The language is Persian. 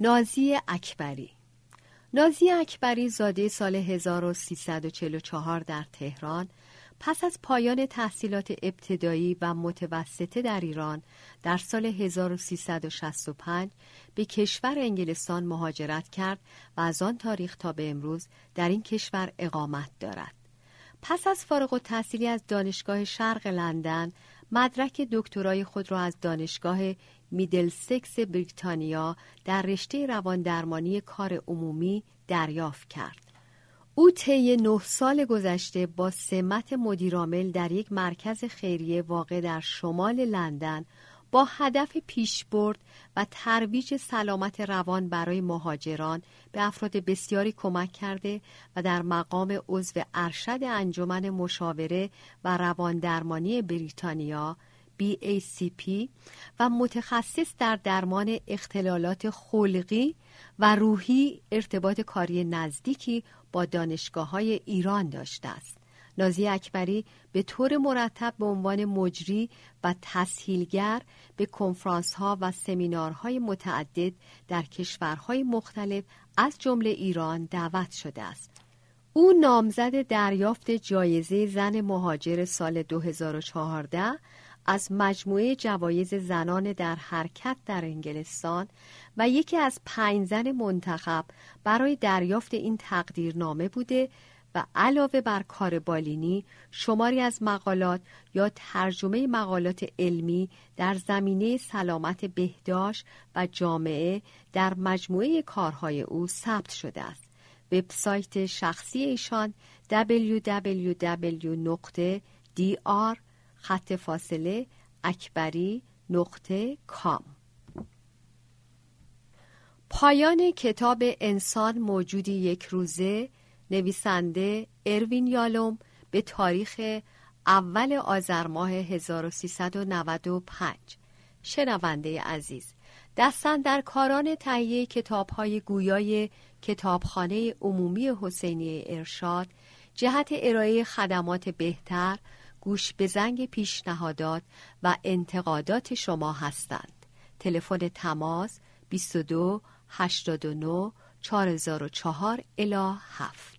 نازی اکبری نازی اکبری زاده سال 1344 در تهران پس از پایان تحصیلات ابتدایی و متوسطه در ایران در سال 1365 به کشور انگلستان مهاجرت کرد و از آن تاریخ تا به امروز در این کشور اقامت دارد. پس از فارغ و تحصیلی از دانشگاه شرق لندن مدرک دکترای خود را از دانشگاه میدلسکس بریتانیا در رشته رواندرمانی کار عمومی دریافت کرد. او طی نه سال گذشته با سمت مدیرعامل در یک مرکز خیریه واقع در شمال لندن با هدف پیشبرد و ترویج سلامت روان برای مهاجران به افراد بسیاری کمک کرده و در مقام عضو ارشد انجمن مشاوره و رواندرمانی بریتانیا BACP و متخصص در درمان اختلالات خلقی و روحی ارتباط کاری نزدیکی با دانشگاه های ایران داشته است. نازی اکبری به طور مرتب به عنوان مجری و تسهیلگر به کنفرانس ها و سمینارهای متعدد در کشورهای مختلف از جمله ایران دعوت شده است. او نامزد دریافت جایزه زن مهاجر سال 2014 از مجموعه جوایز زنان در حرکت در انگلستان و یکی از پنج زن منتخب برای دریافت این تقدیرنامه بوده و علاوه بر کار بالینی شماری از مقالات یا ترجمه مقالات علمی در زمینه سلامت بهداشت و جامعه در مجموعه کارهای او ثبت شده است. وبسایت شخصی ایشان www.dr خط پایان کتاب انسان موجودی یک روزه نویسنده اروین یالوم به تاریخ اول آذر ماه 1395 شنونده عزیز دستن در کاران تهیه کتاب های گویای کتابخانه عمومی حسینی ارشاد جهت ارائه خدمات بهتر گوش به زنگ پیشنهادات و انتقادات شما هستند. تلفن تماس 22 89 4004 الی 7